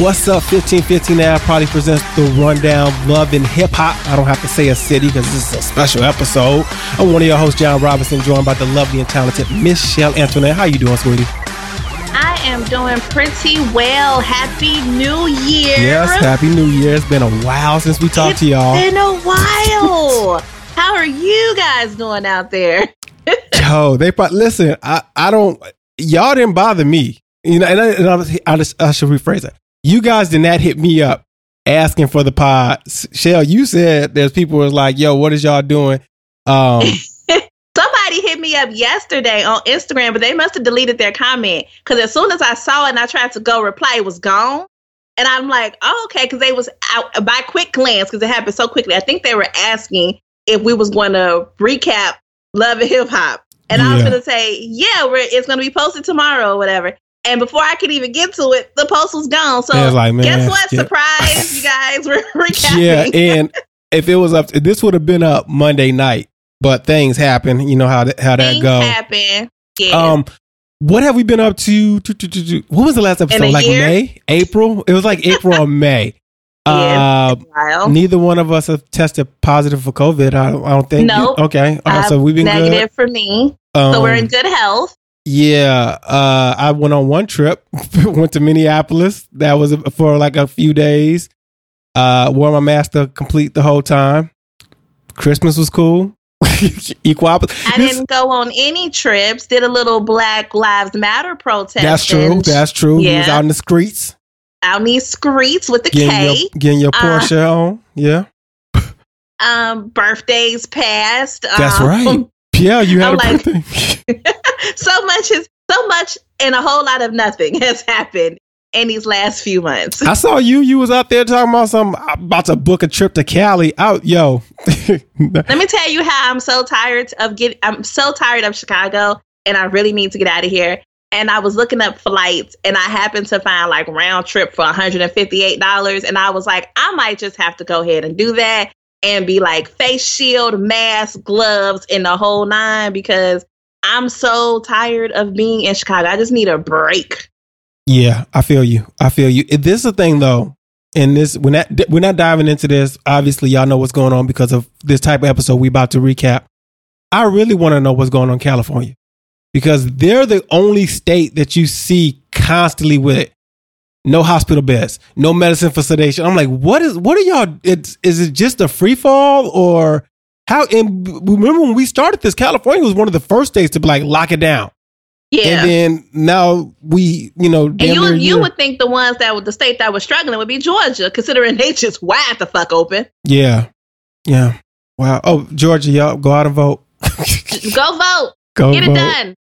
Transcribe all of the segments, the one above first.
What's up? 1515 now probably presents the rundown Love and Hip Hop. I don't have to say a city because this is a special episode. I'm one of your hosts, Jon Robinson, joined by the lovely and talented Michelle Antoinette. How you doing, sweetie? I am doing pretty well. Happy New Year. Yes, Happy New Year. It's been a while since we talked it's to y'all. It's been a while. How are you guys doing out there? Yo, they probably, listen, I, I don't, y'all didn't bother me. You know, and I, and I, I, just, I should rephrase it you guys did not hit me up asking for the pod. Chelle, you said there's people was like, yo, what is y'all doing? Um Somebody hit me up yesterday on Instagram, but they must have deleted their comment because as soon as I saw it and I tried to go reply, it was gone. And I'm like, oh, okay, because they was out by quick glance because it happened so quickly. I think they were asking if we was going to recap Love and Hip Hop, and yeah. I was going to say, yeah, it's going to be posted tomorrow or whatever. And before I could even get to it, the post was gone. So like, guess what? Yeah. Surprise, you guys were recapping. Yeah, and if it was up, to, this would have been up Monday night, but things happen. You know how that, how that goes. Happen. Um, what have we been up to? to, to, to what was the last episode? Like year? May, April? It was like April or May. Yeah, uh, neither one of us have tested positive for COVID. I, I don't think. No. Nope. Okay. Uh, so we've been negative good. for me. Um, so we're in um, good health. Yeah, uh, I went on one trip. went to Minneapolis. That was for like a few days. Uh, wore my mask to complete the whole time. Christmas was cool. Equal. I didn't go on any trips. Did a little Black Lives Matter protest. That's true. That's true. Yeah. You was out in the streets. Out in the streets with the getting K. Your, getting your uh, Porsche uh, on. Yeah. Um, birthdays passed. That's um, right. Yeah, you had I'm a like, birthday. so much is so much and a whole lot of nothing has happened in these last few months. I saw you. You was out there talking about some about to book a trip to Cali. Out, yo. Let me tell you how I'm so tired of getting. I'm so tired of Chicago, and I really need to get out of here. And I was looking up flights, and I happened to find like round trip for 158 dollars, and I was like, I might just have to go ahead and do that and be like face shield, mask, gloves, and the whole nine because I'm so tired of being in Chicago. I just need a break. Yeah, I feel you. I feel you. This is the thing though. And this we're not we're not diving into this. Obviously, y'all know what's going on because of this type of episode we about to recap. I really want to know what's going on in California because they're the only state that you see constantly with no hospital beds, no medicine for sedation. I'm like, what is what are y'all? It's is it just a free fall or how? And remember when we started this, California was one of the first states to be like lock it down. Yeah, and then now we, you know, and you you would think the ones that were the state that was struggling would be Georgia, considering they just wide the fuck open. Yeah, yeah. Wow. Oh, Georgia, y'all go out and vote. go vote. Go Get vote. it done.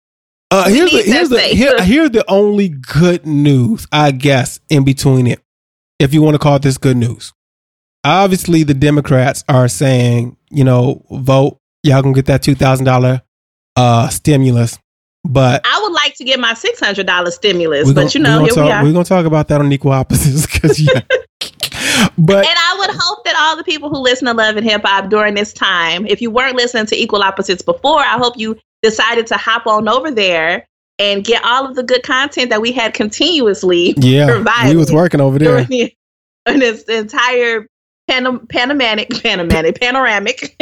Uh, here's the here's the here, here's the only good news, I guess, in between it, if you want to call this good news. Obviously, the Democrats are saying, you know, vote. Y'all gonna get that two thousand dollar uh stimulus. But I would like to get my six hundred dollar stimulus. Gonna, but you know, here talk, we are. We're gonna talk about that on equal opposites because yeah. but and I would hope that all the people who listen to Love and Hip Hop during this time, if you weren't listening to Equal Opposites before, I hope you decided to hop on over there and get all of the good content that we had continuously yeah we was working over there. the, in this entire pan- panoramic panoramic panoramic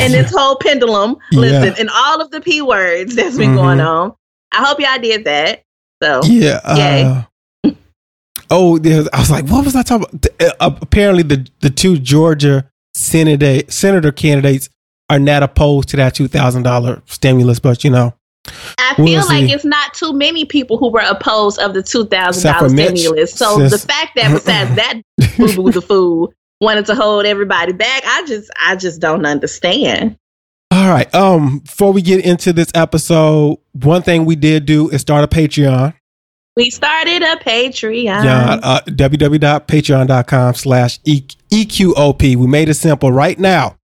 and this whole pendulum. Listen yeah. and all of the p words that's been mm-hmm. going on. I hope y'all did that. So yeah uh, oh i was like what was i talking about? Uh, apparently the the two georgia senator senator candidates are not opposed to that two thousand dollar stimulus, but you know. I feel we'll like it's not too many people who were opposed of the two thousand dollar stimulus. So the fact that besides that boo boo the fool wanted to hold everybody back, I just I just don't understand. All right. Um, before we get into this episode, one thing we did do is start a Patreon. We started a Patreon. Yeah, uh, www.patreon.com slash EQOP. We made it simple right now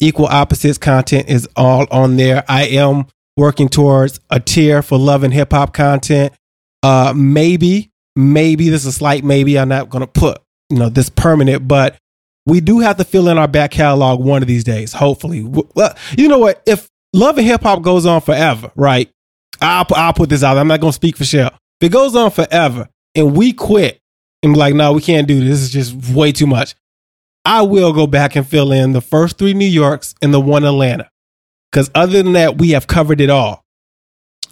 equal opposites content is all on there. I am working towards a tier for love and hip hop content. Uh, maybe, maybe this is a slight maybe. I'm not going to put you know this permanent, but we do have to fill in our back catalog one of these days. Hopefully, well, you know what? If love and hip hop goes on forever, right? I'll I'll put this out. I'm not going to speak for Chelle. If it goes on forever and we quit and like, no, we can't do this. This is just way too much. I will go back and fill in the first three New Yorks and the one Atlanta. Because other than that, we have covered it all.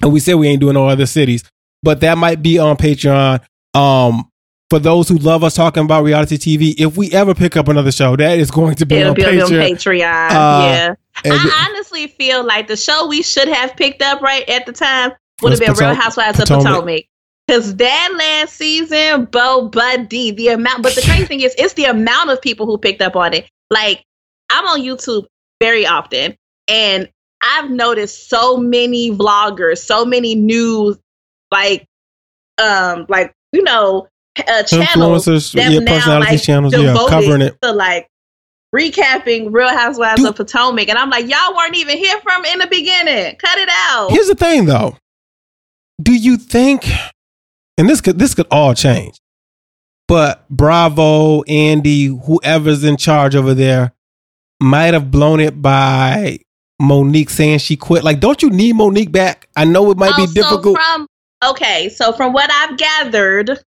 And we said we ain't doing no other cities, but that might be on Patreon. Um, for those who love us talking about reality TV, if we ever pick up another show, that is going to be It'll on be on Patreon. Patreon. Uh, yeah. I honestly feel like the show we should have picked up right at the time would have been Real Housewives Potomac. of Potomac. Because that last season, Bo Buddy, the amount, but the crazy thing is, it's the amount of people who picked up on it. Like, I'm on YouTube very often, and I've noticed so many vloggers, so many news, like, um, like you know, uh, channels influencers, that yeah, now, personality like, channels, yeah, covering it. to like recapping Real Housewives Dude. of Potomac, and I'm like, y'all weren't even here from in the beginning. Cut it out. Here's the thing, though. Do you think, and this could this could all change, but Bravo, Andy, whoever's in charge over there, might have blown it by Monique saying she quit. Like, don't you need Monique back? I know it might Oh, be difficult. So from okay, so from what I've gathered,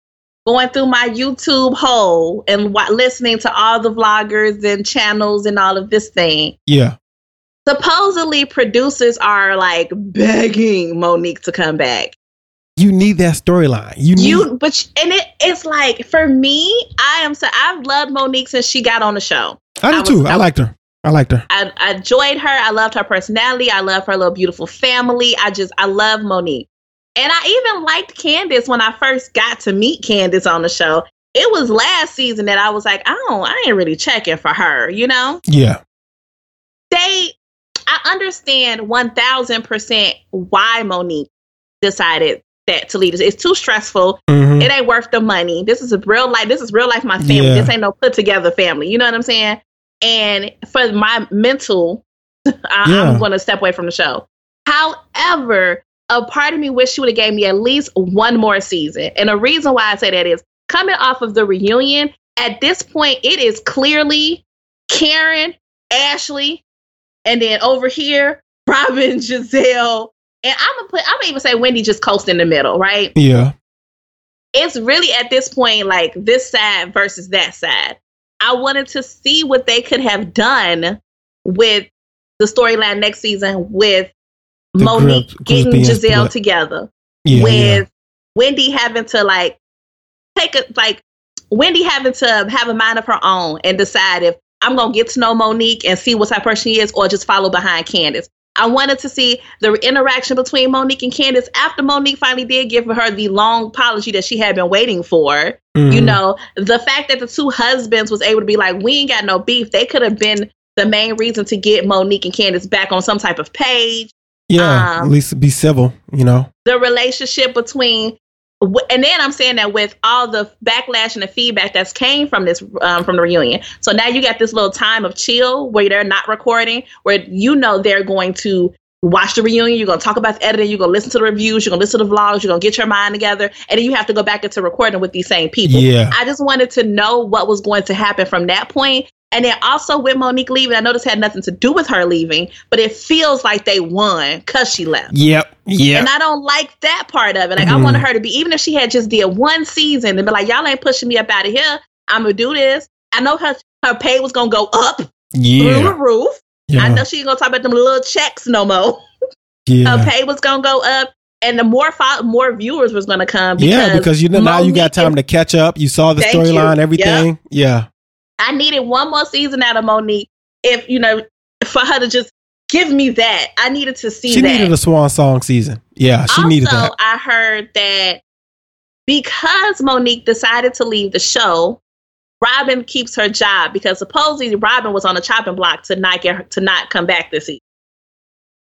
going through my YouTube hole and listening to all the vloggers and channels and all of this thing, yeah, supposedly producers are like begging Monique to come back. You need that storyline. You need. You, but sh- and it, it's like for me, I am so I've loved Monique since she got on the show. I I do was- too. I, I liked her. I liked her. I, I enjoyed her. I loved her personality. I love her little beautiful family. I just I love Monique. And I even liked Candace when I first got to meet Candace on the show. It was last season that I was like, oh, I ain't really checking for her, you know? Yeah, They I understand one thousand percent why Monique decided that to leaders. It's too stressful. Mhm. It ain't worth the money. This is a real life. This is real life. My family. Yeah. This ain't no put together family. You know what I'm saying? And for my mental, I, Yeah. I'm going to step away from the show. However, a part of me wish she would have gave me at least one more season. And the reason why I say that is coming off of the reunion. At this point, it is clearly Karen, Ashley, and then over here, Robyn, Gizelle, and I'm gonna put. I'm gonna even say Wendy just coast in the middle, right? yeah, it's really at this point like this side versus that side. I wanted to see what they could have done with the storyline next season with The Monique group- getting grouping Gizelle split. together, yeah, with yeah. Wendy having to like take a like Wendy having to have a mind of her own and decide if I'm gonna get to know Monique and see what type of person she is, or just follow behind Candace. I wanted to see the interaction between Monique and Candace after Monique finally did give her the long apology that she had been waiting for. You Mhm. know, the fact that the two husbands was able to be like, we ain't got no beef. They could have been the main reason to get Monique and Candace back on some type of page. yeah. um, At least be civil. You know. The relationship between, and then I'm saying that with all the backlash and the feedback that's came from this um, from the reunion. So now you got this little time of chill where they're not recording, where you know they're going to watch the reunion. You're going to talk about the editing. You're going to listen to the reviews. You're going to listen to the vlogs. You're going to get your mind together, and then you have to go back into recording with these same people. Yeah. I just wanted to know what was going to happen from that point. And then also with Monique leaving, I know this had nothing to do with her leaving, but it feels like they won because she left. Yep. Yeah. And I don't like that part of it. Like I Mhm. wanted her to be, even if she had just did one season and be like, y'all ain't pushing me up out of here. I'm gonna do this. I know her her pay was gonna go up through the yeah. roof. I know she ain't gonna talk about them little checks no more. Yeah. Her pay was gonna go up, and the more fo- more viewers was gonna come. Because yeah, because you know now you got time to catch up. You saw the storyline, everything. Yeah. I needed one more season out of Monique. If you know, for her to just give me that, I needed to see She that. needed a swan song season. Yeah, she also, needed that. I heard that because Monique decided to leave the show, Robyn keeps her job because supposedly Robyn was on the chopping block to not get her, to not come back this season.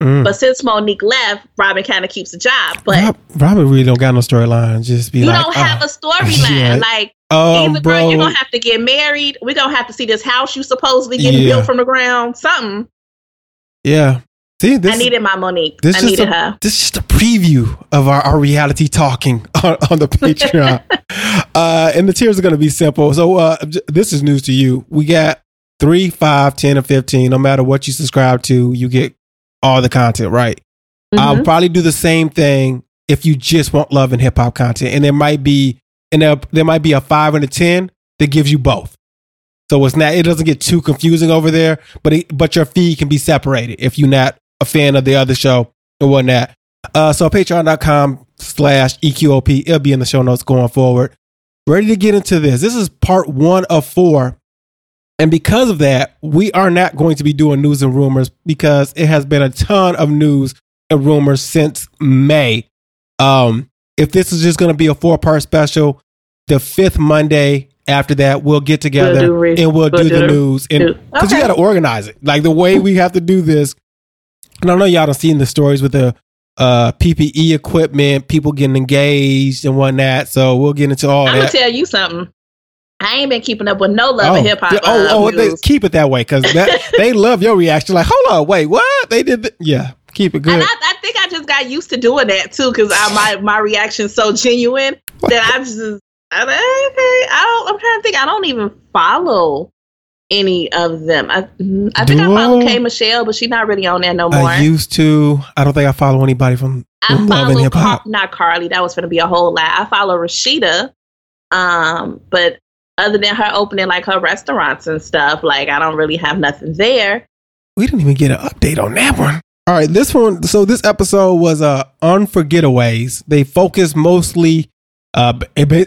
Mm. But since Monique left, Robyn kind of keeps the job. But Rob, Robyn really don't got no storyline. Just be you like, don't have oh, a storyline. Yeah. Like either bro. girl, you're gonna have to get married. We're gonna have to see this house you supposedly getting Yeah. built from the ground. Something. yeah. See, this I needed my Monique. this I needed a, her. This is just a preview of our, our reality talking on, on the Patreon. uh, and the tiers are going to be simple. So uh, this is news to you. We got three, five, ten, or fifteen. No matter what you subscribe to, you get all the content. Right. I'll Mhm. probably do the same thing if you just want love and hip hop content. And there might be and there, there might be a five and a ten that gives you both. So it's not it doesn't get too confusing over there, but it, but your feed can be separated if you're not a fan of the other show and whatnot. Uh, so patreon.com slash EQOP. It'll be in the show notes going forward. Ready to get into this. This is part one of four. And because of that, we are not going to be doing news and rumors because it has been a ton of news and rumors since May. Um, if this is just going to be a four part special, the fifth Monday after that, we'll get together We'll re- and we'll, we'll do, do the news. And because you got to organize it, like the way we have to do this. And I know y'all have seen the stories with the uh, PPE equipment, people getting engaged and whatnot. So we'll get into all that. I'm gonna tell you something. I ain't been keeping up with no love and hip hop. oh, uh, oh, they, keep it that way because they love your reaction. Like, hold on, wait, what? They did, th- yeah, keep it good. And I, I think I just got used to doing that too, because my my reaction's so genuine that I'm just I, okay. I don't. I'm trying to think. I don't even follow any of them. I I think I follow K Michelle, but she's not really on there no more. I used to. I don't think I follow anybody from, I Love follow. Car- not Karlie. That was going to be a whole lot. I follow Rasheeda, um, but other than her opening like her restaurants and stuff, like I don't really have nothing there. We didn't even get an update on that one. All right, this one. So this episode was uh unforgetaways. They focused mostly, uh,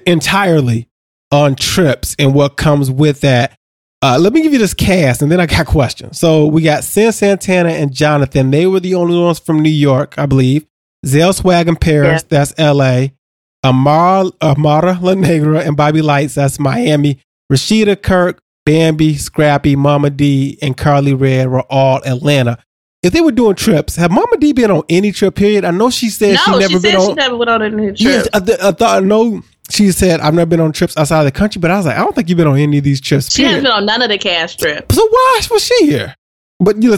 entirely on trips and what comes with that. Uh, let me give you this cast, and then I got questions. So we got Cyn Santana and Jonathan. They were the only ones from New York, I believe. Zell Swag in Paris, that's L.A. Amara, Amara La Negra and Bobby Lytes, that's Miami. Rasheeda Kirk, Bambi, Scrappy, Mama D, and Karlie Redd were all Atlanta. If they were doing trips, have Mama D been on any trip? Period. I know she said no, she never she been on. she never went on any trip. Yes, I, th- I thought I know she said I've never been on trips outside of the country, but I was like, I don't think you've been on any of these trips. She hasn't been on none of the cash trips. So why was she here? But you,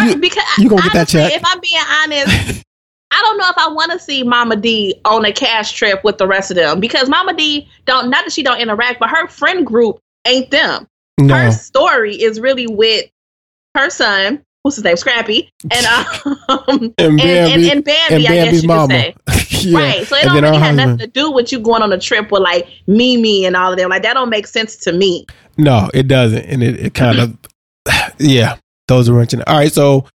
You- because you gonna get that check. If I'm being honest, I don't know if I want to see Mama D on a cash trip with the rest of them because Mama D don't not that she don't interact, but her friend group ain't them. no, Her story is really with her son, what's his name, Scrappy, and um, and and, Bambi, and, and Bambi, and I guess you mama. could say. yeah. Right. So it and don't really her have nothing to do with you going on a trip with like Mimi and all of them. Like that don't make sense to me. No, it doesn't, and it, it kind of, yeah, those are wrenching. All right, so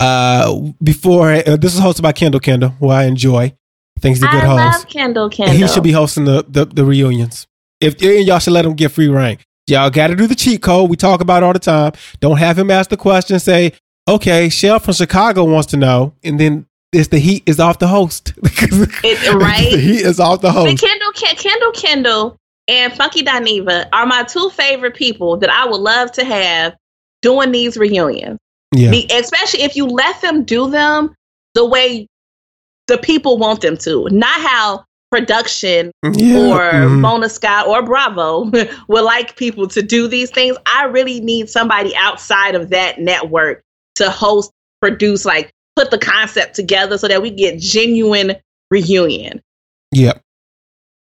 uh, before uh, this is hosted by Kendall Kendall, who I enjoy. I to good host. I host. love Kendall And Kendall. he should be hosting the, the, the reunions. If and y'all should let him get free reign. Y'all got to do the cheat code. We talk about all the time. Don't have him ask the question. Say, okay, Chelle from Chicago wants to know, and then it's the heat is off the host. It- right? the heat is off the But host. Kendall, Ken- Kendall, Kendall, and Funky Dineva are my two favorite people that I would love to have doing these reunions. Yeah, especially if you let them do them the way the people want them to, not how production yeah. or mhm. Mona Scott or Bravo would like people to do these things. I really need somebody outside of that network to host, produce, like put the concept together so that we get genuine reunion. Yep.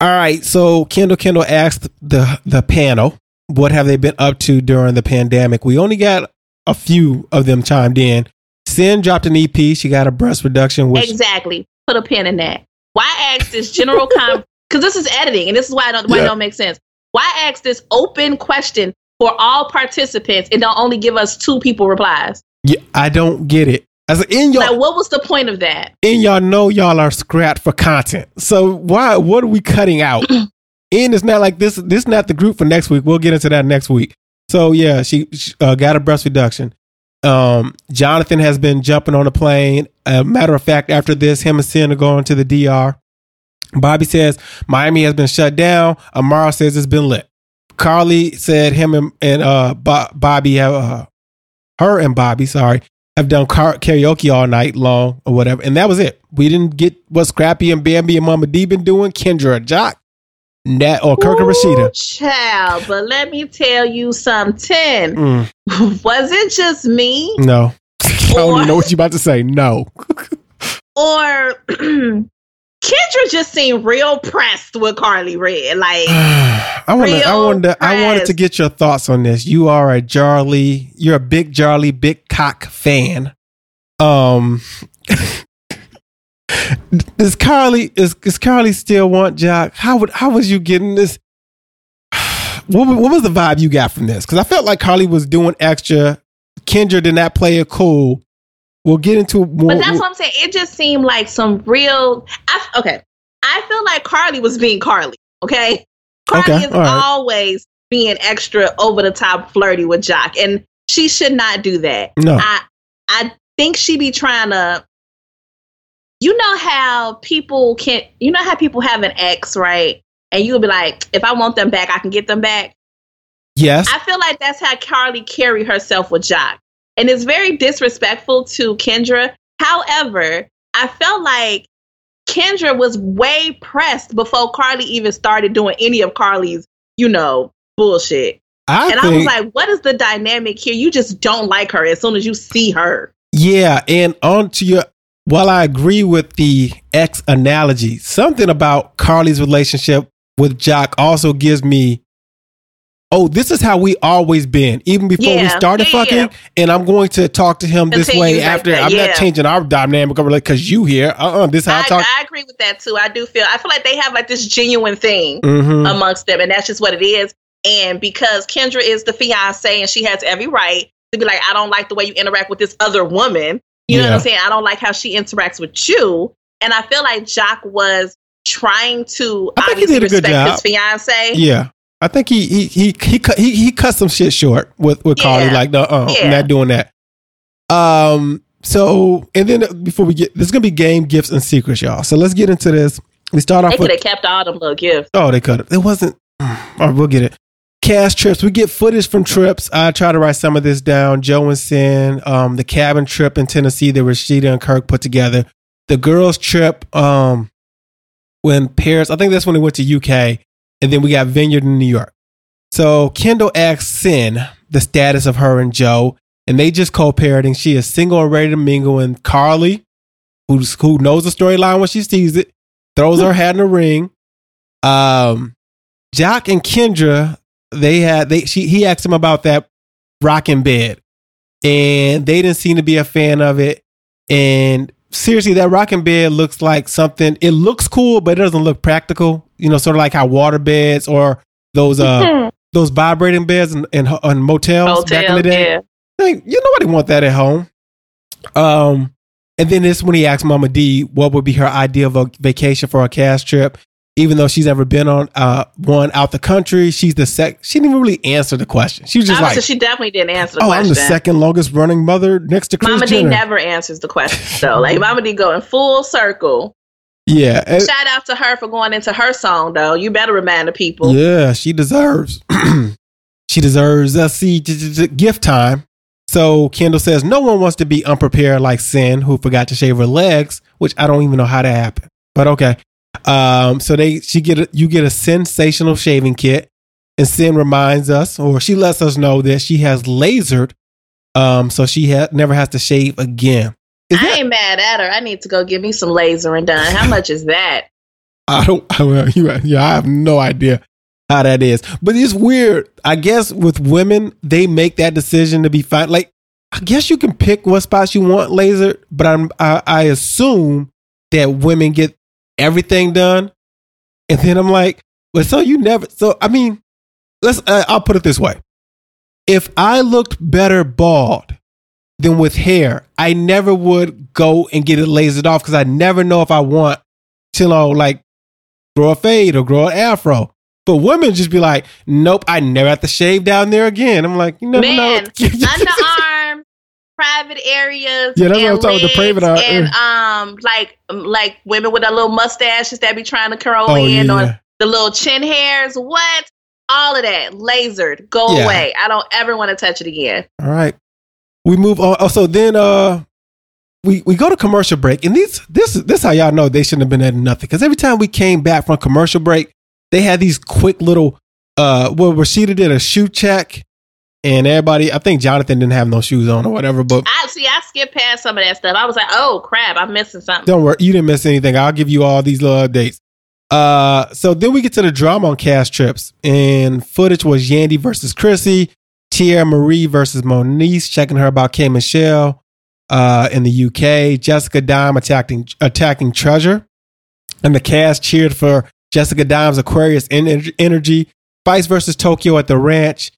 All right. So Kendall Kendall asked the the panel, what have they been up to during the pandemic? We only got a few of them chimed in. Cyn dropped an EP. She got a breast reduction, which exactly. Put a pin in that. Why ask this general com? Because this is editing, and this is why I don't why Yeah. it don't make sense. Why ask this open question for all participants and don't only give us two people replies? Yeah, I don't get it. As in y'all Like, what was the point of that? and y'all know y'all are scrapped for content. So why what are we cutting out? and it's not like this this is not the group for next week. We'll get into that next week. So yeah, she, she, uh, got a breast reduction. Um, Jonathan has been jumping on a plane. Uh, matter of fact, after this, him and Cyn are going to the DR. Bobby says Miami has been shut down. Amara says it's been lit. Karlie said him and, and uh, Bo- Bobby have uh, her and Bobby, sorry, have done karaoke all night long or whatever, and that was it. We didn't get what Scrappy and Bambi and Mama D been doing. Kendra or Joc, Nat or Kirk and Ooh, Rasheeda. Child, but let me tell you something. Mm, Was it just me? no, I don't even know what you're about to say. No, Or Kendra just seemed real pressed with Karlie Redd. Like, I want. I wanted. To, I wanted to get your thoughts on this. You are a Jarly. You're a big Jarly, big cock fan. Um, Does Karlie is is Karlie still want Joc? How would how was you getting this? What, what was the vibe you got from this? Because I felt like Karlie was doing extra. Kendra did not play it cool. We'll get into more. But that's what I'm saying. It just seemed like some real. I, okay, I feel like Karlie was being Karlie. Okay, Karlie Okay, is right. always being extra over the top flirty with Joc, and she should not do that. no. I I think she be trying to. You know how people can. You know how people have an ex, right? And you'll be like, if I want them back, I can get them back. yes. I feel like that's how Karlie carried herself with Joc. And it's very disrespectful to Kendra. However, I felt like Kendra was way pressed before Karlie even started doing any of Karlie's, you know, bullshit. I and think, I was like, what is the dynamic here? You just don't like her as soon as you see her. yeah. And on to your, while I agree with the ex analogy, something about Karlie's relationship with Joc also gives me, oh, this is how we always been, even before we started yeah, fucking. yeah. And I'm going to talk to him this way after. that, I'm yeah. not changing our dynamic over like, because you here. Uh uh This how I, I, talk. I agree with that too. I do feel I feel like they have like this genuine thing Mhm. amongst them, and that's just what it is. And because Kendra is the fiance and she has every right to be like, I don't like the way you interact with this other woman. You know what I'm saying? I don't like how she interacts with you. And I feel like Joc was trying to I think he obviously did a good respect job. his fiance. Yeah. I think he he he he cut he, he cut some shit short with with Karlie Yeah. like no uh, I'm Yeah. not doing that. Um so and then before we get this is gonna be game gifts and secrets y'all. So let's get into this. We start off. They could have kept all them little gifts. oh they cut it. It wasn't. All right, we'll get it. Cast trips. We get footage from trips. I try to write some of this down. Joe and Cyn, um, the cabin trip in Tennessee that Rasheeda and Kirk put together. The girls' trip, um, when Paris, I think that's when they went to UK, and then we got Vineyard in New York. So Kendall asks Cyn the status of her and Joe, and they just co-parenting. She is single and ready to mingle, and Karlie, who's who knows the storyline when she sees it, throws her hat in the ring. Um, Joc and Kendra, they had they she he asked him about that rocking bed, and they didn't seem to be a fan of it. And seriously, that rocking bed looks like something. It looks cool, but it doesn't look practical. You know, sort of like how water beds or those uh those vibrating beds and in, in motels back in the day. yeah. Like, you nobody want that at home. Um, and then this when he asked Mama D what would be her idea of a vacation for a cast trip. Even though she's never been on uh, one out the country, she's the sec. She didn't even really answer the question. She was just Obviously, like, she definitely didn't answer the "Oh, question. I'm the second longest running mother next to Chris Mama D never answers the question So Like Mama D going full circle. yeah, Shout out to her for going into her song though. You better remind the people. Yeah, she deserves. she deserves. See, j- j- j- gift time. So Kendall says no one wants to be unprepared like Cyn, who forgot to shave her legs, which I don't even know how that happened. But okay. Um, so they she get a, you get a sensational shaving kit, and Cyn reminds us, or she lets us know that she has lasered, um, so she ha- never has to shave again. Is I that, ain't mad at her. I need to go get me some lasering done. How much is that? I don't. Well, you, yeah, I have no idea how that is, but it's weird. I guess with women, they make that decision to be fine. Like, I guess you can pick what spots you want laser, but I'm, I, I assume that women get everything done, and then I'm like, well, so you never. So I mean, let's. Uh, I'll put it this way: if I looked better bald than with hair, I never would go and get it lasered off because I never know if I want to know like grow a fade or grow an afro. But women just be like, nope, I never have to shave down there again. I'm like, you never Man, know. underarm, private areas. Yeah, that's what and I'm talking about, the private And um, like um, like women with a little mustaches that be trying to curl oh, in, yeah. or the little chin hairs. What? All of that lasered. Go Yeah. away. I don't ever want to touch it again. All right. We move on. Oh, so then uh we we go to commercial break. And these this this how y'all know they shouldn't have been at nothing. Because every time we came back from commercial break, they had these quick little uh well Rasheeda did a shoe check and everybody I think Jonathan didn't have no shoes on or whatever, but I see. I skipped past some of that stuff. I was like, oh crap, I'm missing something. Don't worry, you didn't miss anything. I'll give you all these little updates. Uh, so then we get to the drama on cast trips, and footage was Yandy versus Chrissy, Teairra Mari versus Moniece, checking her about K Michelle. uh, in the UK. Jessica Dime attacking attacking Treasure, and the cast cheered for Jessica Dime's Aquarius en- energy. Spice versus Tokyo at the ranch.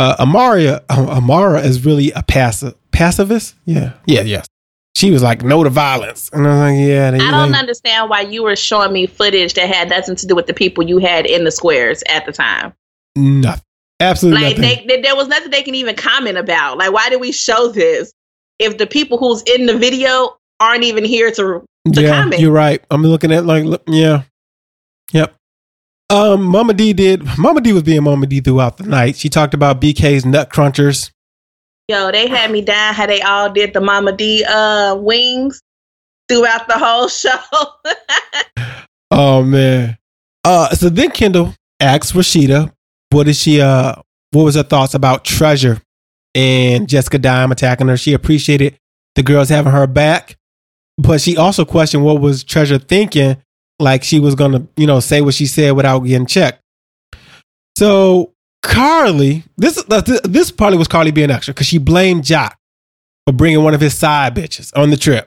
Uh, Amaria uh, Amara is really a passive pacifist. Yeah, yeah, yes. She was like, no to violence, and I was like, yeah. They, I don't they- understand why you were showing me footage that had nothing to do with the people you had in the squares at the time. nothing. Absolutely Like nothing. they, they, there was nothing they can even comment about. Like, why did we show this if the people who's in the video aren't even here to? to yeah, comment. you're right. I'm looking at like, look, yeah, yep. Um, Mama D did. Mama D was being Mama D throughout the night. She talked about BK's nut crunchers. Yo, they had me down how they all did the Mama D uh wings throughout the whole show. Oh man. Uh, so then Kendall asked Rasheeda, what is she? Uh, what was her thoughts about Treasure and Jessica Dime attacking her? She appreciated the girls having her back, but she also questioned what was Treasure thinking, like she was gonna, you know, say what she said without getting checked. So Karlie, this this probably was Karlie being extra because she blamed Jock for bringing one of his side bitches on the trip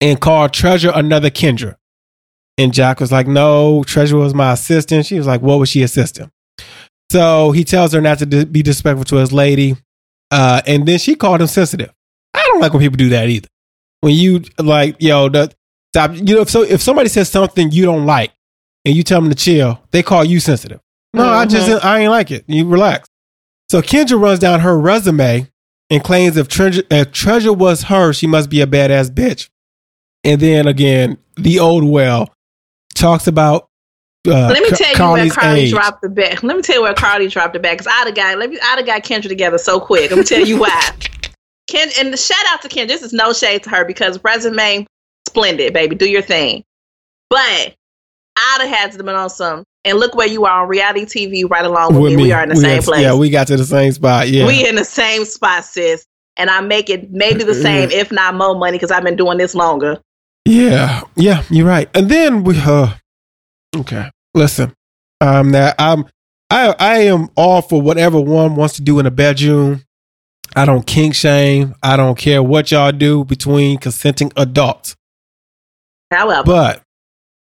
and called Treasure another Kendra. And Joc was like, no, Treasure was my assistant. She was like, what was she assisting? So he tells her not to di- be disrespectful to his lady. Uh, and then she called him sensitive. I don't like when people do that either. When you like, yo, the, stop. You know, if so, if somebody says something you don't like and you tell them to chill, they call you sensitive. No, I just, I ain't like it. You relax. So Kendra runs down her resume and claims if Treasure, if Treasure was her, she must be a badass bitch. And then again, the old well talks about. Uh, let me tell you Karlie's where Karlie age. dropped the bet. Let me tell you where Karlie dropped the bet because I'd have got let me I'd have got Kendra together so quick. Let me tell you why. Ken and the shout out to Kendra. This is no shade to her because resume splendid, baby. Do your thing. But I'd have had to have been on some. And look where you are on reality TV right along with, With me. me. We are in the We same place. Yeah, we got to the same spot. Yeah. We in the same spot, sis. And I make it maybe the same, if not more money, because I've been doing this longer. Yeah, yeah, you're right. And then we, uh, okay, listen, um, that I'm, I, I am all for whatever one wants to do in a bedroom. I don't kink shame. I don't care what y'all do between consenting adults. However, But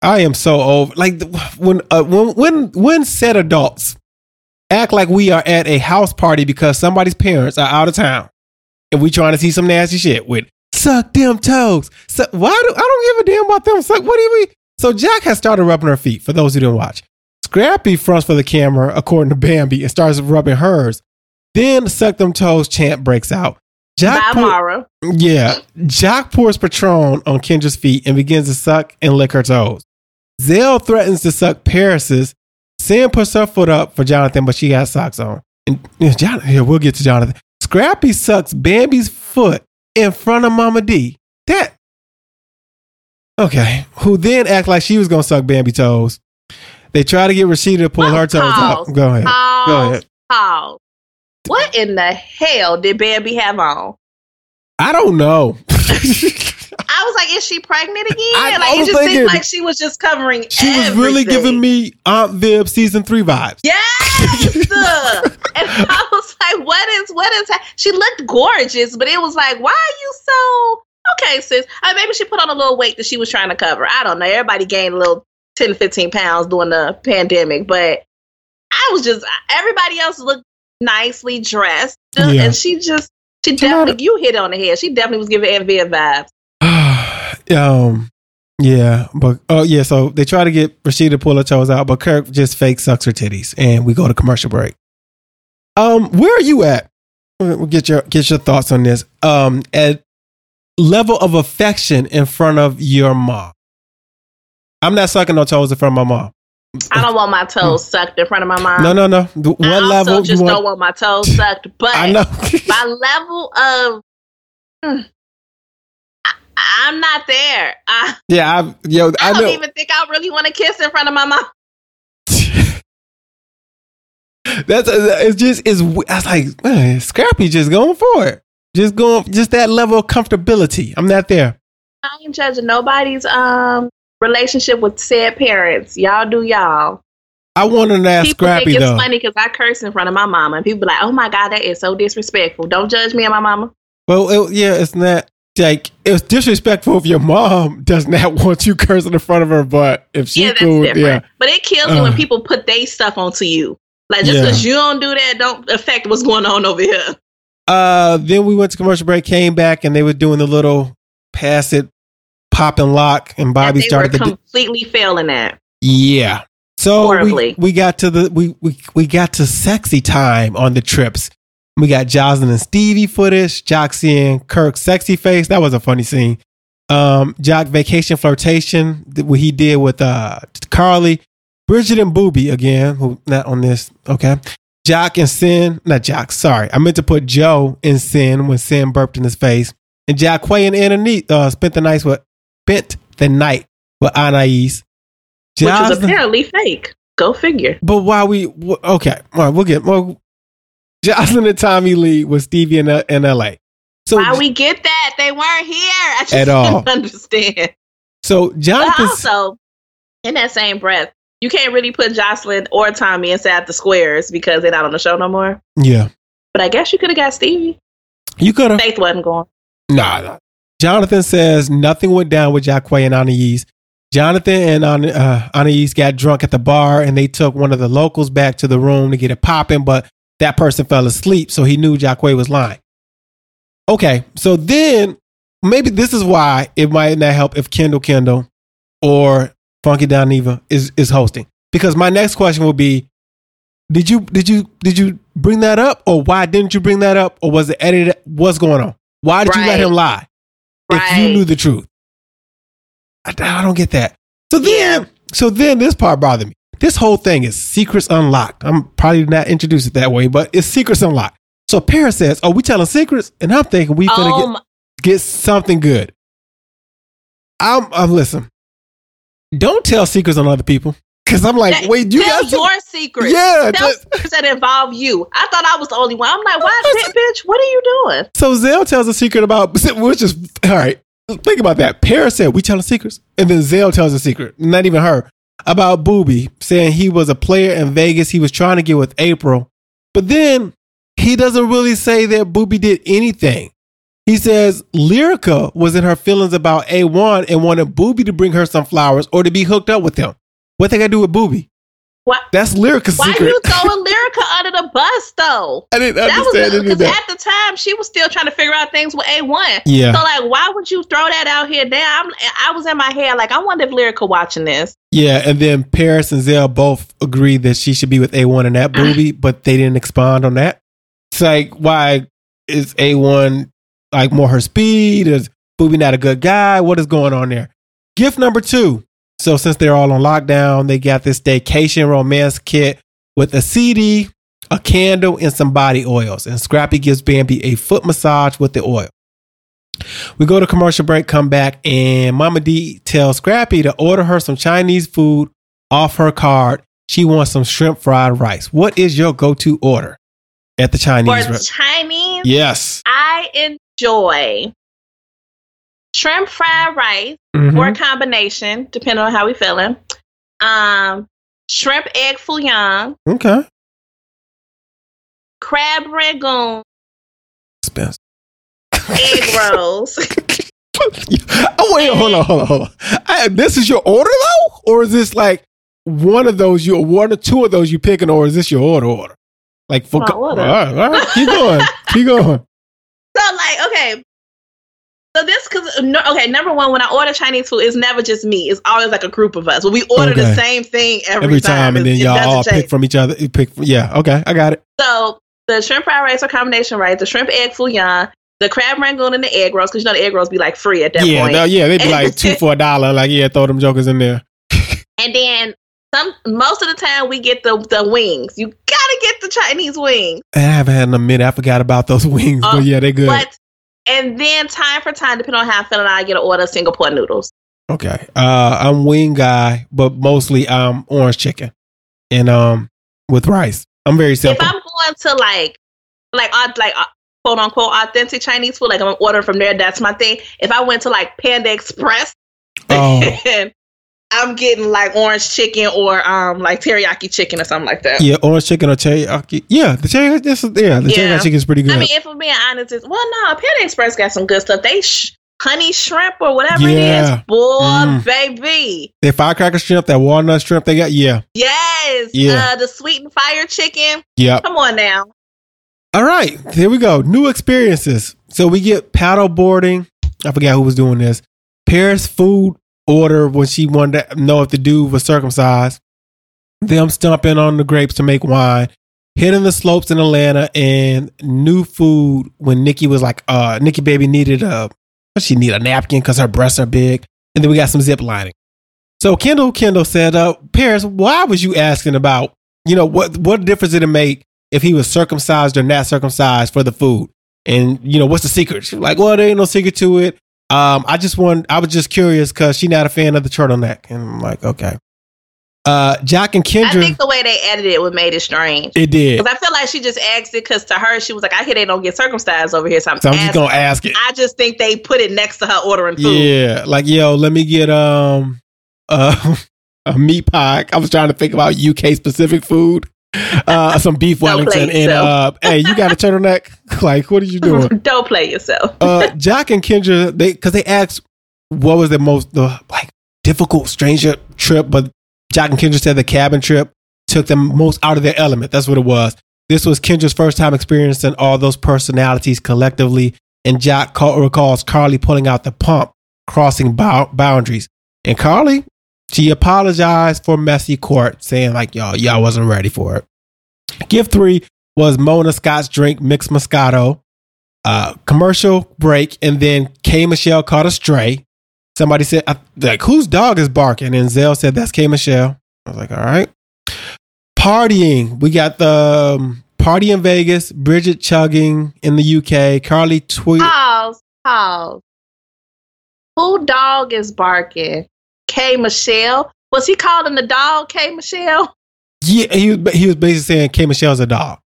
I am so over. Like when, uh, when, when, when said adults act like we are at a house party because somebody's parents are out of town, and we trying to see some nasty shit with suck them toes. So why do I don't give a damn about them? Suck. What do you mean? So Joc has started rubbing her feet. For those who didn't watch, Scrappy fronts for the camera according to Bambi and starts rubbing hers. Then suck them toes chant breaks out. Joc bye, pour- yeah. Joc pours Patron on Kendra's feet and begins to suck and lick her toes. Zell threatens to suck Paris's. Sam puts her foot up for Jonathan, but she has socks on. And yeah, Jonathan, yeah, we'll get to Jonathan. Scrappy sucks Bambi's foot in front of Mama D. That okay. Who then act like she was gonna suck Bambi toes. They try to get Rasheeda to pull her toes out. Go ahead. Pause, Go ahead. pause. What in the hell did Bambi have on? I don't know. I was like, is she pregnant again? I- like I it just seemed like she was just covering. she was really giving me Aunt Viv season three vibes. Yes. and I was like, what is what is that? She looked gorgeous, but it was like, why are you so okay, sis? Uh, maybe she put on a little weight that she was trying to cover. I don't know. Everybody gained a little 10, 15 pounds during the pandemic, but I was just everybody else looked nicely dressed. Yeah. And she just she definitely you hit it on the head. She definitely was giving Aunt Viv vibes. um, yeah, but oh yeah, so they try to get Rasheeda to pull her toes out, but Kirk just fake sucks her titties, and we go to commercial break. Um, where are you at? We'll we'll get your get your thoughts on this. Um, at level of affection in front of your mom. I'm not sucking no toes in front of my mom. I don't want my toes sucked in front of my mom. No, no, no. What I also level just you don't want? want my toes sucked, but I know. my level of Hmm. I, I'm not there. I, yeah, I yo, I, I, don't know. even think I really want to kiss in front of my mom. That's it's just it's. I was like, man, Scrappy just going for it, just going, just that level of comfortability. I'm not there. I ain't judging nobody's um relationship with said parents. Y'all do y'all. I wanted to ask people Scrappy think it's though. funny because I curse in front of my mama, and people be like, "Oh my god, that is so disrespectful." Don't judge me and my mama. Well, it, yeah, it's not. like it's disrespectful if your mom does not want you cursing in front of her, but if she yeah, that's cool, different. yeah, But it kills me when Uh. people put their stuff onto you. Like just Yeah. because you don't do that, don't affect what's going on over here. Uh, then we went to commercial break, came back, and they were doing the little pass it, pop and lock, and Bobby they started were to do, completely failing that. yeah. So we, Horribly. we got to the we, we we got to sexy time on the trips. We got Joseline and Stevie footage, Joc seeing Kirk's sexy face. That was a funny scene. Um, Joc vacation flirtation, what he did with uh Karlie, Bridget and Booby again, who not on this. Okay. Joc and Cyn, not Joc, sorry. I meant to put Joe in Cyn when Cyn burped in his face. And Jacquay and Anna uh, spent the night with spent the night with Anais. Which was Joseline- apparently fake. Go figure. but while we okay, all right, we'll get well. Joseline and Tommy Lee with Stevie in, in L.A. So Why we get that? They weren't here. I just At all. didn't understand. so But Jonathan. also, in that same breath, you can't really put Joseline or Tommy inside the squares because they're not on the show no more. yeah, But I guess you could have got Stevie. you could have. Faith wasn't going. Nah, nah. Jonathan says nothing went down with Jacquay and Anais. Jonathan and uh, Anais got drunk at the bar and they took one of the locals back to the room to get it popping, but that person fell asleep, so he knew Jacquay was lying. Okay, so then maybe this is why it might not help if Kendall Kendall or Funky Dineva is is hosting. Because my next question will be did you did you did you bring that up or why didn't you bring that up or was it edited what's going on? Why did you let him lie? If you knew the truth. I, I don't get that. So then so then this part bothered me. This whole thing is secrets unlocked. I'm probably not introduced it that way, but it's secrets unlocked. So Paris says, "Oh, we telling secrets," and I'm thinking we Oh, get um, get something good. I'm, I'm listen. Don't tell secrets on other people because I'm like, that- wait, you tell guys, your secrets. yeah. Tell that- secrets that involve you. I thought I was the only one. I'm like, why, bitch, bitch? What are you doing? so Zell tells a secret about which is all right. Think about that. Paris said we telling secrets, and then Zell tells a secret, not even her, about Booby saying he was a player in Vegas. He was trying to get with April, but then he doesn't really say that Booby did anything. He says Lyrica was in her feelings about A1 and wanted Booby to bring her some flowers or to be hooked up with him. What they got to do with Booby? Why, That's Lyrica's why secret. you throwing Lyrica under the bus, though? I didn't That was understand of because at the time she was still trying to figure out things with A1. Yeah. So like, why would you throw that out here now? I'm, I was in my head like, I wonder if Lyrica watching this. Yeah, and then Paris and Zell both agreed that she should be with A1 and that ah. booby, but they didn't expand on that. It's like, why is A1 like more her speed? Is Booby not a good guy? What is going on there? Gift number two. So since they're all on lockdown, they got this staycation romance kit with a CD, a candle, and some body oils. And Scrappy gives Bambi a foot massage with the oil. We go to commercial break, come back, and Mama D tells Scrappy to order her some Chinese food off her card. She wants some shrimp fried rice. What is your go-to order at the Chinese For restaurant? Chinese, Yes. I enjoy shrimp fried rice Mhm. or a combination, depending on how we feeling. Um, shrimp egg foo young, Okay. crab rangoon, Expensive. egg rolls. oh wait, hold on, hold on, hold on. I, this is your order though, or is this like one of those you one or two of those you picking, or is this your order order? Like for order. All right, all right, keep going, keep going. So like, okay. So this because no, okay, number one, when I order Chinese food, it's never just me. It's always like a group of us. When we order Okay. the same thing every, Every time, and then y'all all change. pick from each other. You pick, yeah, okay, I got it. So the shrimp fried rice or combination rice, the shrimp egg foo young, the crab rangoon, and the egg rolls. Because you know the egg rolls be like free at that yeah, point. no, yeah, they'd be like two for a dollar. Like, yeah, throw them jokers in there. And then some. Most of the time, we get the the wings. You gotta get the Chinese wings. I haven't had in a minute. I forgot about those wings, Uh, but yeah, they're good. But and then time for time, depending on how I'm feeling, I get an order of Singapore noodles. Okay. Uh, I'm wing guy, but mostly um orange chicken and um with rice. I'm very simple. If I'm going to like, like, uh, like uh, quote unquote authentic Chinese food, like I'm ordering from there, that's my thing. If I went to like Panda Express, Oh. then I'm getting like orange chicken or um like teriyaki chicken or something like that. yeah, orange chicken or teriyaki. Yeah, the teriyaki. This is yeah, the Yeah. teriyaki chicken is pretty good. I mean, if I'm being honest, it's well, no, Panda Express got some good stuff. They sh- honey shrimp or whatever Yeah. it is. Boy, Mm. baby. That firecracker shrimp, that walnut shrimp they got. Yeah. Yes. Yeah. Uh, the sweet and fire chicken. Yep. Come on now. All right, here we go. New experiences. So we get paddle boarding. I forgot who was doing this. Paris food order when she wanted to know if the dude was circumcised. Them stomping on the grapes to make wine. Hitting the slopes in Atlanta and new food when Nikki was like, uh, Nikki baby needed a, she need a napkin because her breasts are big. And then we got some zip lining. So Kendall Kendall said, uh, Paris, why was you asking about, you know, what what difference did it make if he was circumcised or not circumcised for the food? And you know, what's the secret? Like, well, there ain't no secret to it. Um, I just want, I was just curious because she not a fan of the turtleneck, and I'm like, okay. Uh, Jack and Kendra. I think the way they edited it would made it strange. it did. Because I feel like she just asked it because to her, she was like, I hear they don't get circumcised over here. So I'm, So I'm just gonna ask it. I just think they put it next to her ordering food. Yeah, like yo, let me get um uh, a meat pie. I was trying to think about UK specific food. Uh, some beef Wellington and uh, hey, you got a turtleneck? Like, what are you doing? don't play yourself. uh, Jack and Kendra, they because they asked what was the most the like difficult stranger trip, but Jack and Kendra said the cabin trip took them most out of their element. That's what it was. This was Kendra's first time experiencing all those personalities collectively, and Jack recalls Karlie pulling out the pump, crossing bou- boundaries. And Karlie, she apologized for messy court, saying like, "Y'all, y'all wasn't ready for it." Gift three was Mona Scott's drink mixed Moscato uh, commercial break, and then K Michelle caught a stray. Somebody said, like, whose dog is barking? And Zell said, that's K Michelle. I was like, all right. Partying. We got the um, party in Vegas, Bridget chugging in the UK, Karlie tweet. Pause. Pause. Who dog is barking? K Michelle. Was he calling the dog K Michelle? Yeah, he was, he was basically saying K Michelle's a dog.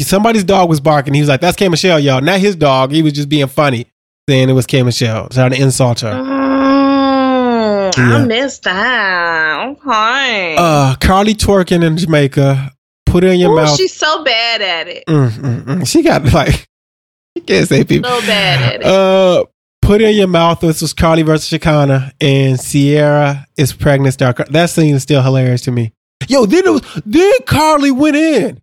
Somebody's dog was barking. He was like, that's K Michelle, y'all. Not his dog. He was just being funny, saying it was K Michelle, trying to insult her. Mm, Yeah. I missed that. Okay. Uh, Karlie twerking in Jamaica. Put it in your Ooh, mouth. she's so bad at it. Mm, mm, mm. She got like, you can't say people. So bad at it. Uh, put it in your mouth. This was Karlie versus Shekinah, and Sierra is pregnant. Star. That scene is still hilarious to me. Yo, then it was then Karlie went in.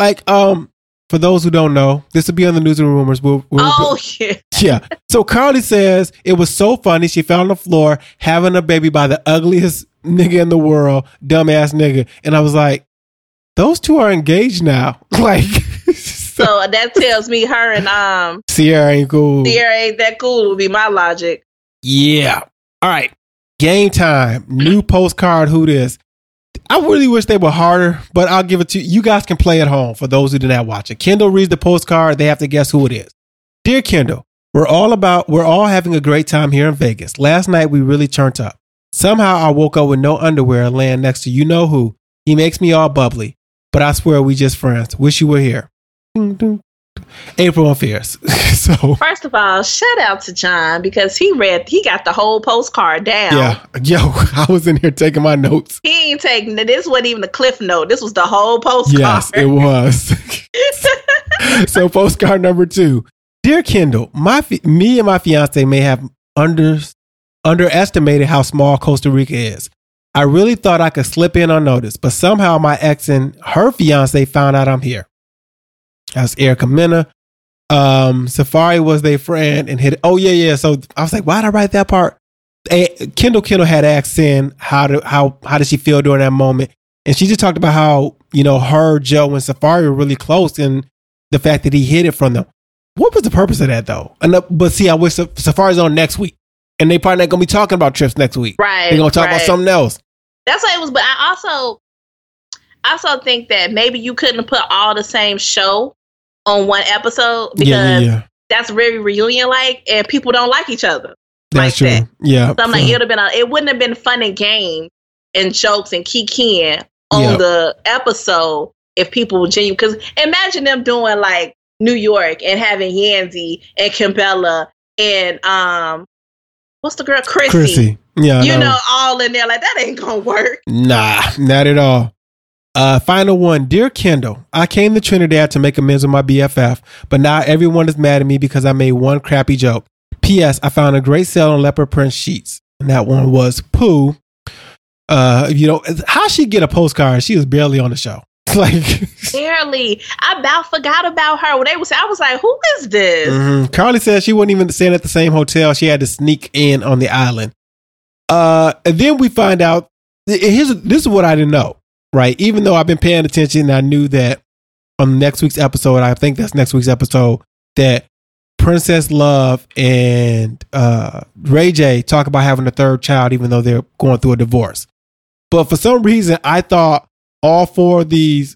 Like, um, for those who don't know, this will be on the news and rumors. We'll, we'll, oh yeah. yeah. So Karlie says it was so funny. She fell on the floor having a baby by the ugliest nigga in the world, dumbass nigga. And I was like, those two are engaged now. Like, so So that tells me her and um Sierra ain't cool. Sierra ain't that cool would be my logic. Yeah. All right. Game time. New postcard. Who this? I really wish they were harder, but I'll give it to you. You guys can play at home for those who did not watch it. Kendall reads the postcard. They have to guess who it is. Dear Kendall, we're all about we're all having a great time here in Vegas. Last night we really turned up. Somehow I woke up with no underwear laying next to you know who. He makes me all bubbly, but I swear we just friends. Wish you were here. April and Fierce. so First of all, shout out to Jon because he read he got the whole postcard down. yeah, yo, I was in here taking my notes. He ain't taking this wasn't even a cliff note. This was the whole postcard. Yes, it was. so postcard number two, dear Kendall, my fi- me and my fiance may have under underestimated how small Costa Rica is. I really thought I could slip in unnoticed, but somehow my ex and her fiance found out I'm here. That's Erica Mena. Um, Safaree was their friend and hit. Oh yeah, yeah. So I was like, why did I write that part? Kendall Kendall had asked Cyn how to how how did she feel during that moment, and she just talked about how you know her, Joe, and Safaree were really close, and the fact that he hid it from them. What was the purpose of that though? And uh, but see, I wish Sa- Safaree's on next week, and they probably not gonna be talking about trips next week. Right. They're gonna talk about something else. That's what it was. But I also, I also think that maybe you couldn't put all the same show on one episode because yeah, yeah, that's very reunion like, and people don't like each other. That's like true. Yeah. So I'm like, it would have been. A, it wouldn't have been fun and games and jokes and kikiing on Yeah. the episode if people were genuine. Because imagine them doing like New York and having Yandy and Kimbella and um, what's the girl Chrissy? Chrissy. Yeah. You know, all in there like that ain't gonna work. Nah, not at all. Uh, final one. Dear Kendall, I came to Trinidad to make amends with my BFF, but now everyone is mad at me because I made one crappy joke. P.S. I found a great sale on leopard print sheets, and that one was poo. Uh, you know how she get a postcard? She was barely on the show. Like barely. I about forgot about her. When they was, I was like, "Who is this?" Mm-hmm. Karlie said she wasn't even staying at the same hotel. She had to sneak in on the island. Uh, and then we find out. Here's this is what I didn't know. Right, even though I've been paying attention, I knew that on next week's episode. I think that's next week's episode that Princess Love and uh, Ray J talk about having a third child, even though they're going through a divorce. But for some reason, I thought all four of these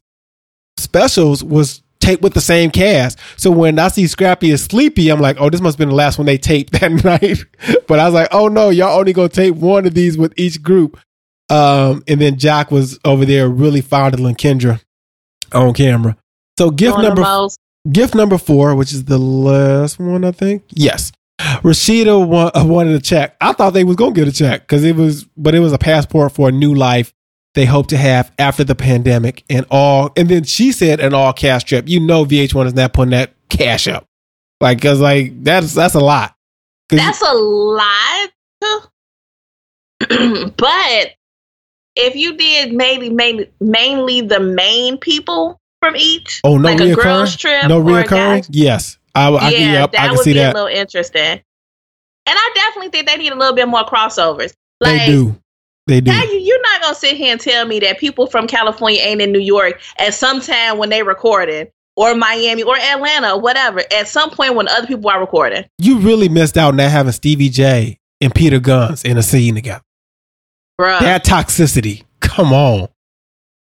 specials was taped with the same cast. So when I see Scrappy is sleepy, I'm like, oh, this must have been the last one they taped that night. but I was like, oh no, y'all only gonna tape one of these with each group. Um, and then Jack was over there really fondling Kendra on camera. So gift number gift number four, which is the last one, I think. Yes. Rasheeda wa- wanted a check. I thought they was gonna get a check because it was, but it was a passport for a new life they hope to have after the pandemic and all. And then she said an all cash trip. You know, VH1 is not putting that cash up, like because like that's that's a lot. That's a lot. but if you did maybe mainly mainly the main people from each, oh no, like reoccurring? a girls trip, no reoccurring. Yes, I, I, yeah, yep, that I can would see be that. a little interesting. And I definitely think they need a little bit more crossovers. Like, they do. They do. You, you're not gonna sit here and tell me that people from California ain't in New York at some time when they recording, or Miami, or Atlanta, or whatever. At some point when other people are recording, You really missed out not having Stevie J and Peter Gunz in a scene together. Bruh, That toxicity. Come on.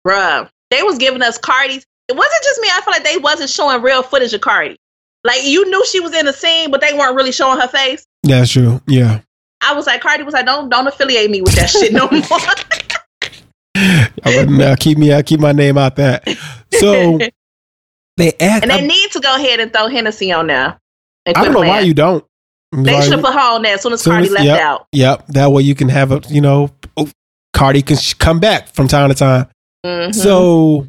bruh. They was giving us Cardi's. It wasn't just me. I feel like they wasn't showing real footage of Cardi. Like you knew she was in the scene, but they weren't really showing her face. That's true. Yeah. I was like, Cardi was like, don't don't affiliate me with that shit no more. I would uh, keep me. I keep my name out that. So they act. and they I, need to go ahead and throw Hennessy on there. I don't know why you don't. They should have put her on there as soon as Soon Cardi as- left yep. out. Yep. That way you can have a. You know, oh, Cardi can sh- come back from time to time. Mhm. So,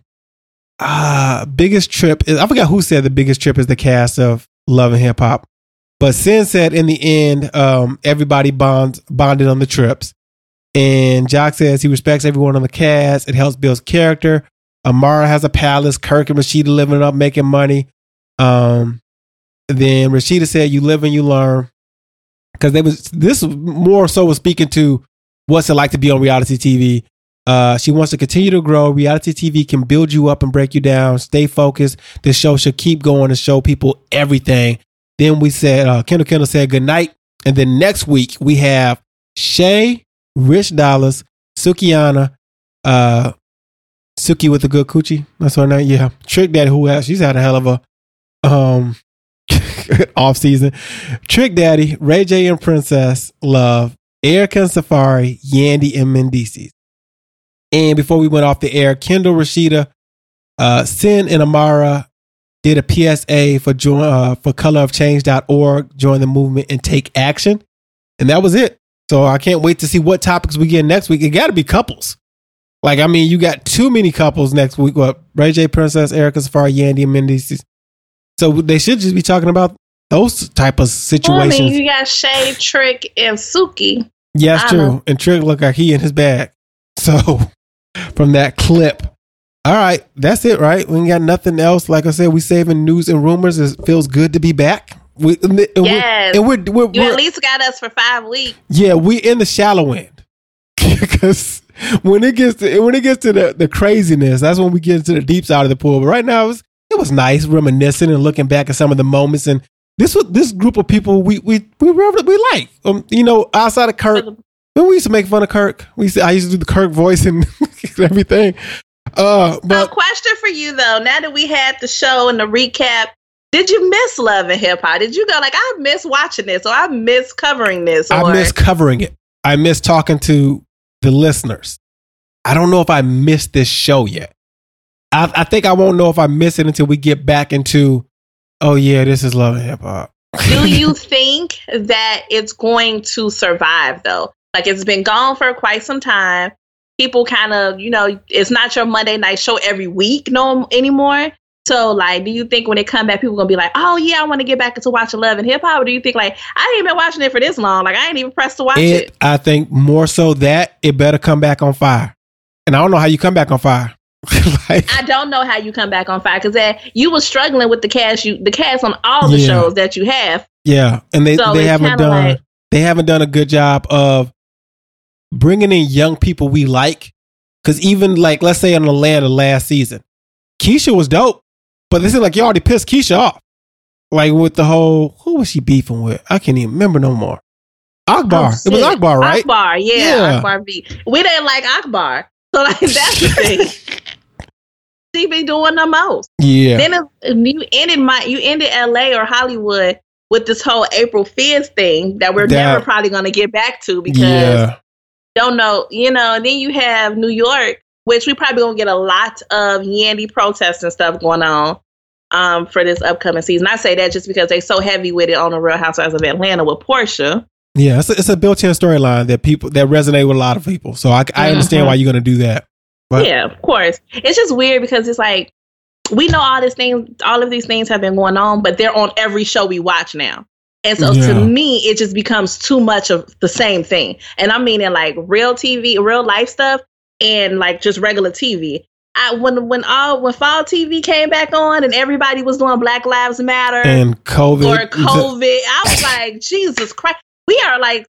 uh, biggest trip is I forgot who said the biggest trip is the cast of Love and Hip Hop, but Cyn said in the end, um, everybody bonds bonded on the trips, and Joc says he respects everyone on the cast. It helps build character. Amara has a palace. Kirk and Rasheeda living up, making money. Um, then Rasheeda said, "You live and you learn," because they was this more so was speaking to what's it like to be on reality TV. Uh, she wants to continue to grow. Reality TV can build you up and break you down. Stay focused. This show should keep going and show people everything. Then we said, uh, Kendall Kendall said good night. And then next week we have Shay, Rich Dollaz, Sukihana, uh, Suki with the good coochie. That's her name. Yeah. Trick Daddy, who has, she's had a hell of a, um, off season. Trick Daddy, Ray J and Princess, Love, Erica and Safaree, Yandy and Mendeecees. And before we went off the air, Kendall Rasheeda, uh, Cyn and Amara did a PSA for join uh, for colorofchange.org, join the movement and take action. And that was it. So I can't wait to see what topics we get next week. It got to be couples. Like, I mean, you got too many couples next week. What? Ray J, Princess, Erica, Safaree, Yandy, and Mendeecees. So they should just be talking about those type of Well, I situations. mean, you got Shay, Trick, and Suki. Yeah, it's I true. know. And Trick look like he in his bag. So from that clip. All right, that's it, right? We ain't got nothing else. Like I said, we saving news and rumors. It feels good to be back. We, and we're- Yes. and we're, we're, You we're- at least got us for five weeks. yeah, we in the shallow end. Because when it gets to when it gets to the, the craziness, that's when we get into the deep side of the pool. But right now, it was, nice reminiscing and looking back at some of the moments. And this was this group of people we we we really- we like. Um, you know, outside of Kirk, when we used to make fun of Kirk, we used to, I used to do the Kirk voice and everything. Uh, So, but question for you though. Now that we had the show and the recap, did you miss Love and Hip Hop? Did you go like I miss watching this or I miss covering this? Or I miss covering it. I miss talking to the listeners. I don't know if I missed this show yet. I, I think I won't know if I miss it until we get back into. Oh yeah, this is love and hip hop. do you think that it's going to survive though? Like it's been gone for quite some time. People kind of, you know, it's not your Monday night show every week no anymore. So, like, do you think when it come back, people gonna be like, "Oh yeah, I want to get back into watching Love and Hip Hop"? Or do you think like I ain't been watching it for this long? Like, I ain't even pressed to watch it. It, I think more so that it better come back on fire. And I don't know how you come back on fire. like, I don't know how you come back on fire because that you were struggling with the cast you the cast on all the Yeah. shows that you have. yeah, and they So they haven't done like- they haven't done a good job of bringing in young people we like. Because even like let's say on Atlanta last season, Keisha was dope, but this is like you already pissed Keisha off. Like with the whole who was she beefing with? I can't even remember no more. Akbar. Oh, it was. Akbar, right? Akbar, yeah, Yeah. Akbar V. We didn't like Akbar, so like that's the thing. she be doing the most. Yeah. Then you ended my you ended L.A. or Hollywood with this whole April Fierce thing that we're That- never probably going to get back to because yeah. don't know, you know. And then you have New York, which we probably gonna get a lot of Yandy protests and stuff going on um, for this upcoming season. I say that just because they so heavy with it on the Real Housewives of Atlanta with Porsha. Yeah, it's a, it's a built-in storyline that people that resonate with a lot of people. So I, I understand Mhm. why you're going to do that. But- yeah, of course. It's just weird because it's like we know all these things, all of these things have been going on, but they're on every show we watch now. And so Yeah. to me, it just becomes too much of the same thing. And I'm meaning like real TV, real life stuff, and like just regular TV. I, when when all when fall TV came back on and everybody was doing Black Lives Matter And COVID. or COVID, I was like, Jesus Christ, we are like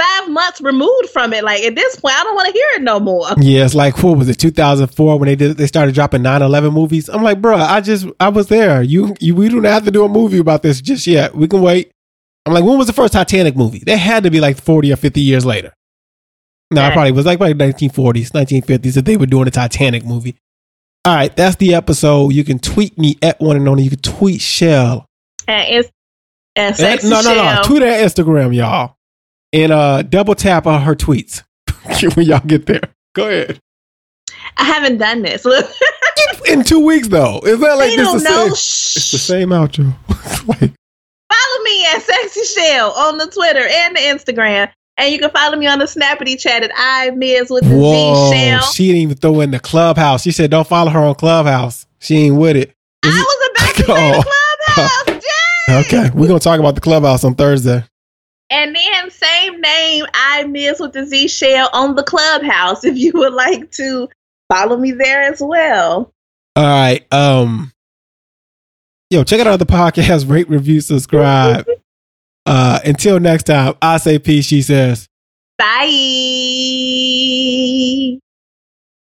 five months removed from it. Like at this point, I don't want to hear it no more. Yeah, it's like what was it, 2004 when they did they started dropping 9/11 movies. I'm like, bro, I just I was there. You you we don't have to do a movie about this just yet. We can wait. I'm like, when was the first Titanic movie? They had to be like 40 or 50 years later. No, Right. probably was like probably 1940s, 1950s that they were doing a Titanic movie. All right, that's the episode. You can tweet me at one and only. You can tweet Chelle At, and At- no, no, no. Tweet at Instagram, y'all, and uh, double tap on her tweets when y'all get there. Go ahead. I haven't done this. In two weeks, though, is that like they this the same? It's the same outro. like, Follow me at Sexy Chelle on the Twitter and the Instagram. And you can follow me on the Snappity Chat at I Miz with the whoa, Z Chelle. she didn't even throw in the clubhouse. She said, "Don't follow her on Clubhouse. She ain't with it." I was about to say Oh. the clubhouse. Jay! Okay, we're gonna talk about the clubhouse on Thursday. And then same name, I Miz with the Z Chelle on the clubhouse if you would like to follow me there as well. All right. Um. Yo, check out our other podcast. Rate, review, subscribe. Uh. Until next time, I say peace. She says. Bye.